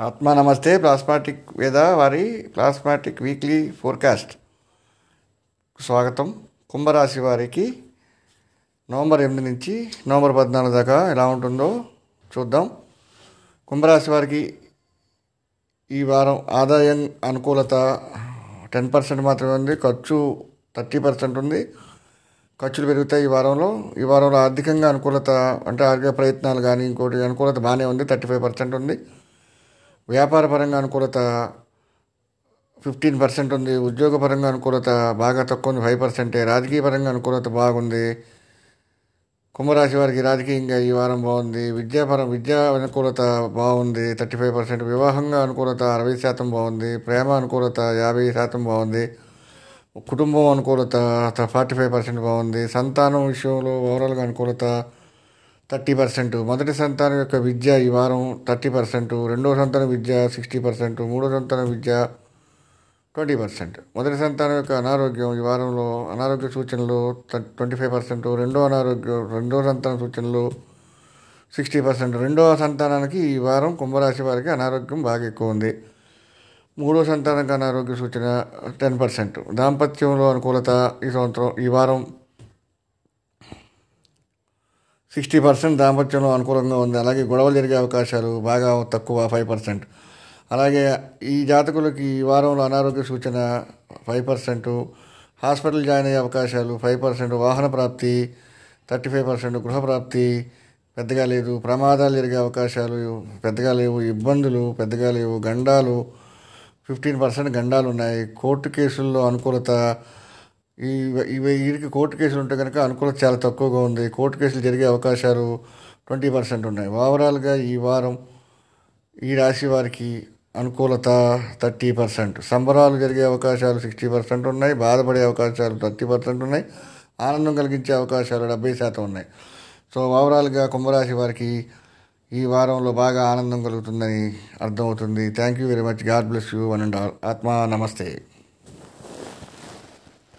ఆత్మ నమస్తే ప్లాస్మాటిక్ వేద వారి ప్లాస్మాటిక్ వీక్లీ ఫోర్కాస్ట్. స్వాగతం. కుంభరాశి వారికి నవంబర్ ఎనిమిది నుంచి నవంబర్ పద్నాలుగు దాకా ఎలా ఉంటుందో చూద్దాం. కుంభరాశి వారికి ఈ వారం ఆదాయం అనుకూలత టెన్ పర్సెంట్ మాత్రమే ఉంది. ఖర్చు థర్టీ పర్సెంట్ ఉంది. ఖర్చులు పెరుగుతాయి ఈ వారంలో. ఈ వారంలో ఆర్థికంగా అనుకూలత అంటే ఆర్థిక ప్రయత్నాలు కానీ ఇంకోటి అనుకూలత బాగానే ఉంది. థర్టీ ఫైవ్ పర్సెంట్ ఉంది. వ్యాపారపరంగా అనుకూలత ఫిఫ్టీన్ పర్సెంట్ ఉంది ఉద్యోగపరంగా అనుకూలత బాగా తక్కువ ఉంది ఫైవ్ పర్సెంటే. రాజకీయపరంగా అనుకూలత బాగుంది. కుంభరాశి వారికి రాజకీయంగా ఈ వారం బాగుంది. విద్యాపరం విద్యా అనుకూలత బాగుంది థర్టీ ఫైవ్ పర్సెంట్. వివాహంగా అనుకూలత అరవై శాతం బాగుంది ప్రేమ అనుకూలత యాభై శాతం బాగుంది కుటుంబం అనుకూలత ఫార్టీ ఫైవ్ పర్సెంట్ బాగుంది. సంతానం విషయంలో ఓవరాల్గా అనుకూలత థర్టీ పర్సెంట్. మొదటి సంతానం యొక్క విద్య ఈ వారం థర్టీ పర్సెంట్. రెండవ సంతానం విద్య సిక్స్టీ పర్సెంట్. మూడో సంతానం విద్య ట్వంటీ పర్సెంట్. మొదటి సంతానం యొక్క అనారోగ్యం ఈ వారంలో అనారోగ్య సూచనలు ట్వంటీ ఫైవ్ పర్సెంట్. రెండో అనారోగ్యం రెండో సంతానం సూచనలు సిక్స్టీ పర్సెంట్. రెండవ సంతానానికి ఈ వారం కుంభరాశి వారికి అనారోగ్యం బాగా ఎక్కువ ఉంది. మూడో సంతానానికి అనారోగ్య సూచన టెన్ పర్సెంట్. దాంపత్యంలో అనుకూలత ఈ సంవత్సరం ఈ వారం సిక్స్టీ పర్సెంట్ దాంపత్యంలో అనుకూలంగా ఉంది. అలాగే గొడవలు జరిగే అవకాశాలు బాగా తక్కువ ఫైవ్ పర్సెంట్. అలాగే ఈ జాతకులకి ఈ వారంలో అనారోగ్య సూచన ఫైవ్ పర్సెంట్. హాస్పిటల్ జాయిన్ అయ్యే అవకాశాలు ఫైవ్ పర్సెంట్. వాహన ప్రాప్తి థర్టీ ఫైవ్ పర్సెంట్. గృహప్రాప్తి పెద్దగా లేదు. ప్రమాదాలు జరిగే అవకాశాలు పెద్దగా లేవు. ఇబ్బందులు పెద్దగా లేవు. గండాలు ఫిఫ్టీన్ పర్సెంట్ గండాలు ఉన్నాయి. కోర్టు కేసుల్లో అనుకూలత ఈ ఇవి వీరికి కోర్టు కేసులు ఉంటే కనుక అనుకూలత చాలా తక్కువగా ఉంది. కోర్టు కేసులు జరిగే అవకాశాలు ట్వంటీ పర్సెంట్ ఉన్నాయి. ఓవరాల్గా ఈ వారం ఈ రాశి వారికి అనుకూలత థర్టీ పర్సెంట్. సంబరాలు జరిగే అవకాశాలు సిక్స్టీ పర్సెంట్ ఉన్నాయి. బాధపడే అవకాశాలు థర్టీ పర్సెంట్ ఉన్నాయి. ఆనందం కలిగించే అవకాశాలు డెబ్బై శాతం ఉన్నాయి. సో ఓవరాల్గా కుంభరాశి వారికి ఈ వారంలో బాగా ఆనందం కలుగుతుందని అర్థమవుతుంది. Thank you very much. God bless you one and all. ఆత్మ నమస్తే.